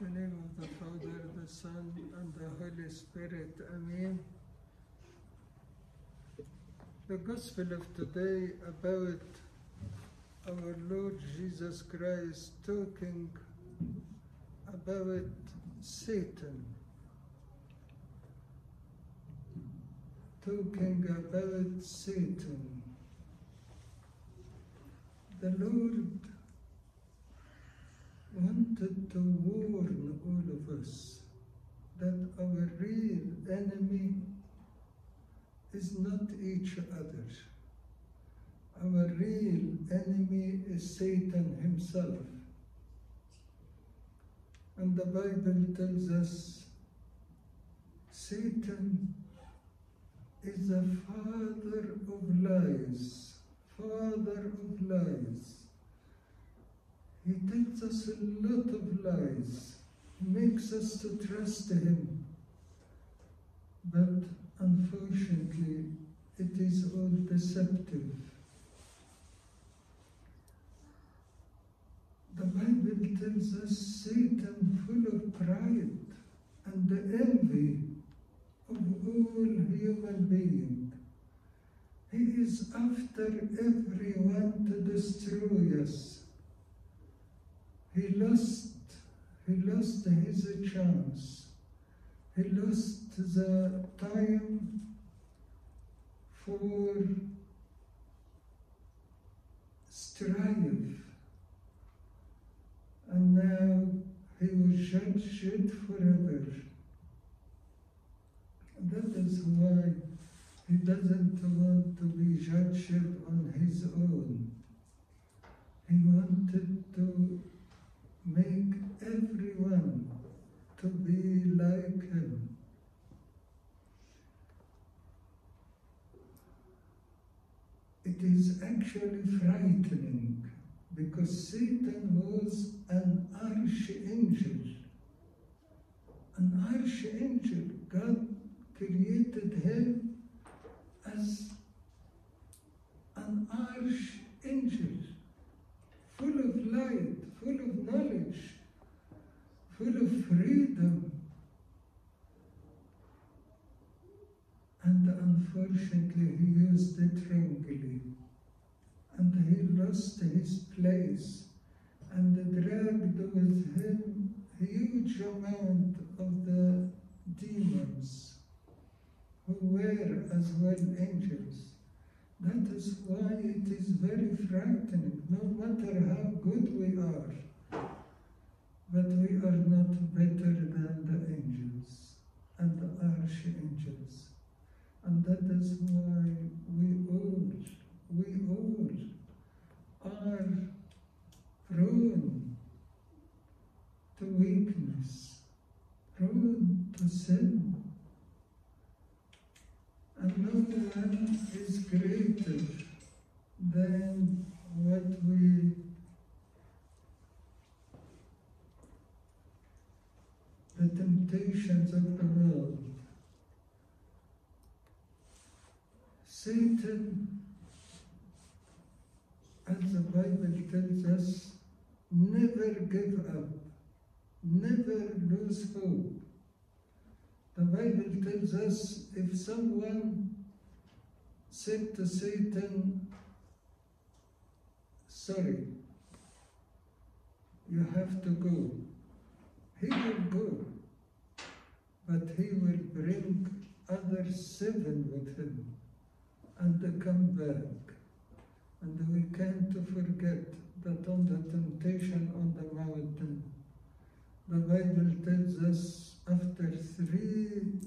the name of the Father, the Son, and the Holy Spirit. Amen. The Gospel of today about our Lord Jesus Christ talking about Satan. Talking about Satan. The Lord to warn all of us that our real enemy is not each other. Our real enemy is Satan himself. And the Bible tells us Satan is the father of lies, father of lies. He tells us a lot of lies, makes us to trust him. But unfortunately, it is all deceptive. The Bible tells us Satan full of pride and the envy of all human beings. He is after everyone to destroy us. He lost, he lost his chance. He lost the time for strife. And now he was judged forever. That is why he doesn't want to be judged on his own. He wanted to make everyone to be like him. It is actually frightening because Satan was an archangel. An archangel. God created him as an archangel, full of light, full of knowledge, full of freedom. And unfortunately, he used it wrongly. And he lost his place and dragged with him a huge amount of the demons who were as well angels. That is why it is very frightening, no matter how good we are, we are not better than the angels and the archangels. And that is why we all, we all are prone to weakness, prone to sin. And no one is greater than what we the temptations of the world. Satan, as the Bible tells us, never give up, never lose hope. The Bible tells us if someone said to Satan, Sorry, you have to go, he will go, but he will bring other seven with him and come back. And we can't forget that on the temptation on the mountain, the Bible tells us after three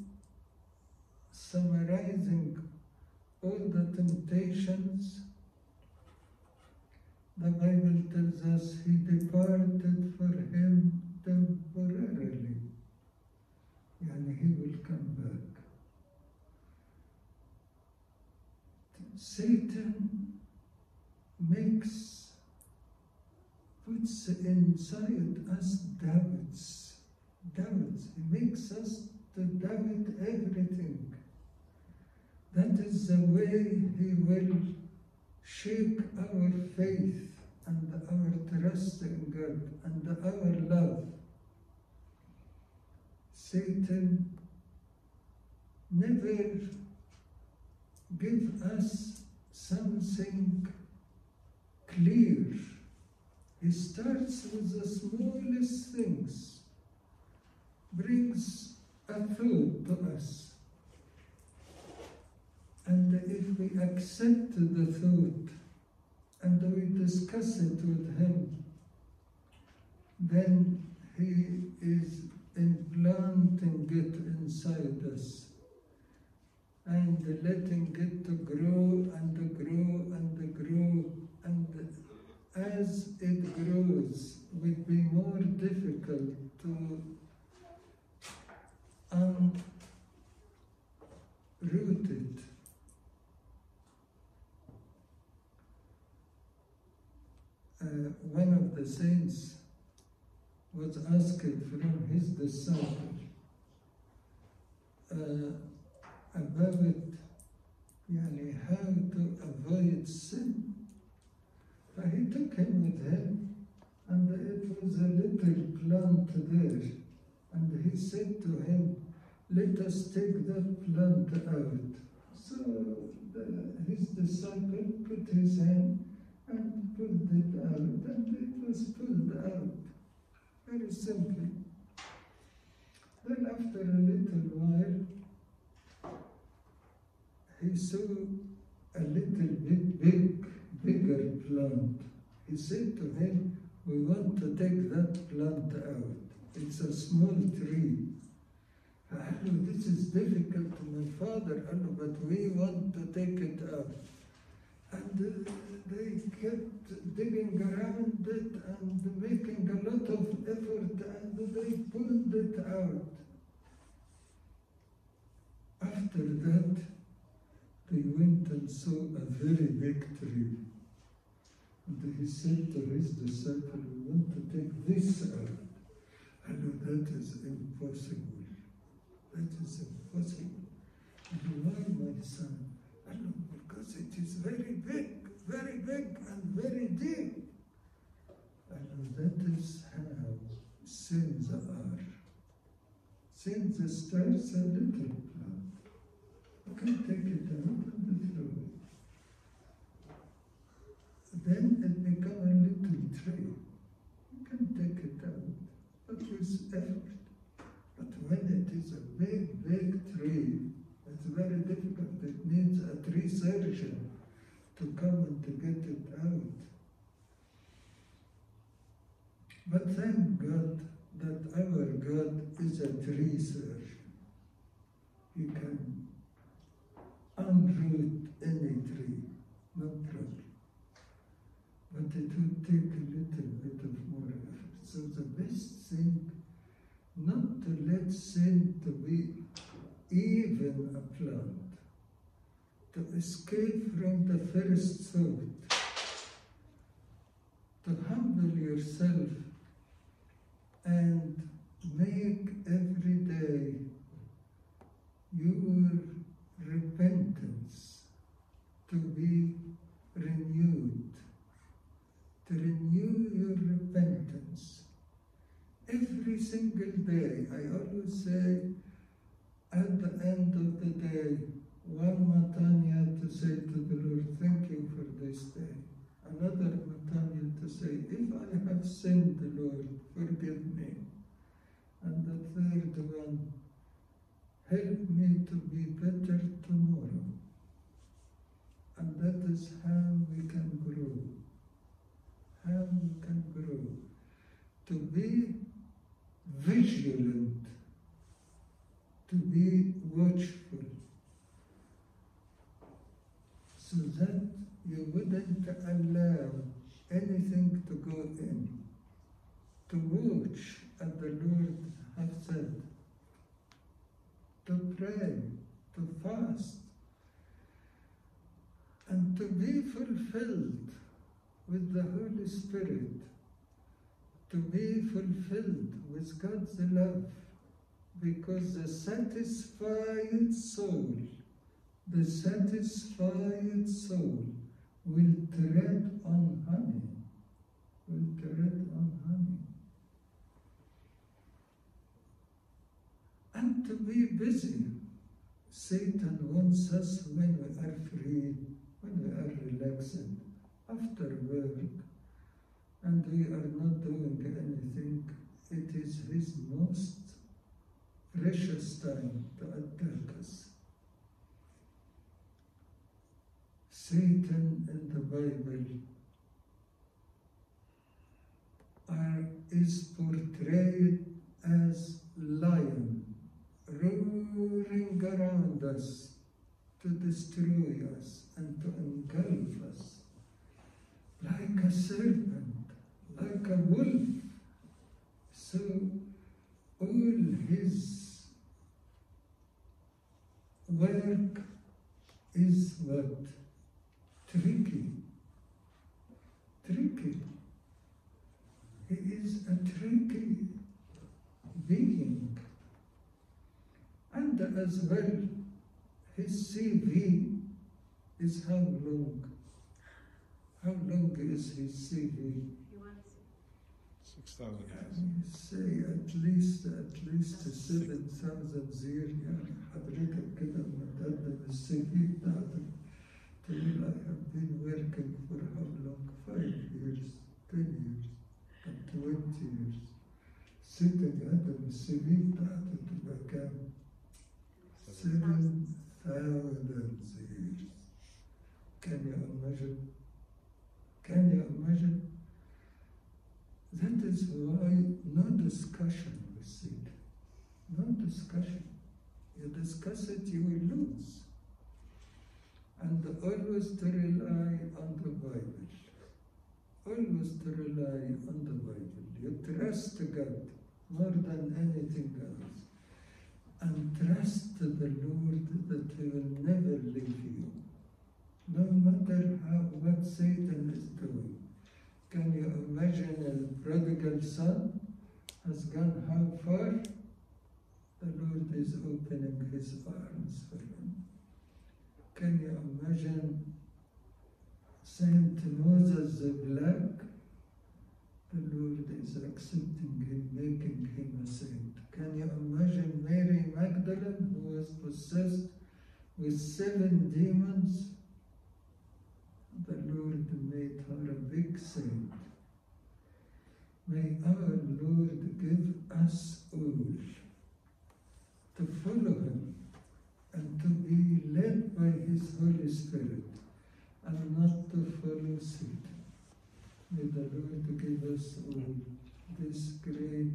summarizing all the temptations, the Bible tells us he departed for him temporarily. And he will come back. Satan makes, puts inside us doubts. Doubts. He makes us to doubt everything. That is the way he will shake our faith and our trust in God and our love. Satan never give us something clear. He starts with the smallest things, brings a thought to us. And if we accept the thought and we discuss it with him, then he is implanting it inside us and letting it to grow and to grow and to grow and as it grows it will be more difficult to unroot it. Uh, one of the saints was asked from his disciple uh, about يعني how to avoid sin. Uh, he took him with him, and it was a little plant there. And he said to him, Let us take that plant out. So the, his disciple put his hand and pulled it out, and it was pulled out very simply. Then, after a little while, he saw a little bit big, bigger plant. He said to him, We want to take that plant out. It's a small tree. I know this is difficult my father, know, but we want to take it out. And uh, they kept digging around it and making a lot of effort, and they pulled it out. After that, they went and saw a very big tree. And he said to his disciple, We want to take this out. I know that is impossible. That is impossible. And why, my son? I know because it is very big, very big, and very deep. I know that is how sins are. Sins starts a little can take it out and throw it. Then it becomes a little tree. You can take it out, but with effort. But when it is a big, big tree, it's very difficult. It needs a tree surgeon to come and to get it out. But thank God that our God is a tree surgeon. He can unroot any tree, no problem. But it would take a little bit of more effort. So the best thing, not to let sin to be even a plant, to escape from the first thought, to humble yourself and make every day your repentance to be renewed, to renew your repentance every single day. I always say at the end of the day, one matanya to say to the Lord, thank you for this day. Another matanya to say, if I have sinned, the Lord, forgive me. And the third one, help me to be better tomorrow. And that is how we can grow. How we can grow. To be vigilant, to be watchful, so that you wouldn't allow anything to go in. To watch, as the Lord has said, to pray, to fast, and to be fulfilled with the Holy Spirit, to be fulfilled with God's love, because the satisfied soul, the satisfied soul will tread on honey, will tread on honey. and to be busy. Satan wants us when we are free, when we are relaxing, after work, and we are not doing anything. It is his most precious time to attack us. Satan in the Bible are, is portrayed as lion roaring around us to destroy us and to engulf us like a serpent, like a wolf. So all his work is what? Tricky. Tricky. He is a tricky being. And as well, his CV is how long? How long is his CV? Six thousand years. say at least at least seven thousand year يعني حضرتك كده لما تقدم السي في بتاعتك تقول I have been working for how long? Five years, ten years, and twenty years. ست تقدم السي في بتاعتك تبقى كام؟ Seven thousand years. Can you imagine? Can you imagine? That is why no discussion with it. No discussion. You discuss it, you will lose. And always to rely on the Bible. Always to rely on the Bible. You trust God more than anything else. And trust the Lord that He will never leave you. No matter how what Satan is doing. Can you imagine a prodigal son has gone how far? The Lord is opening his arms for him. Can you imagine Saint Moses the Black? The Lord is accepting him, making him a saint. Can you imagine Mary Magdalene, who was possessed with seven demons? The Lord made her a big saint. May our Lord give us all to follow Him and to be led by His Holy Spirit and not to follow Satan. May the Lord give us all this great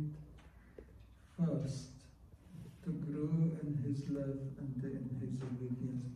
fast to grow in His love and in His obedience.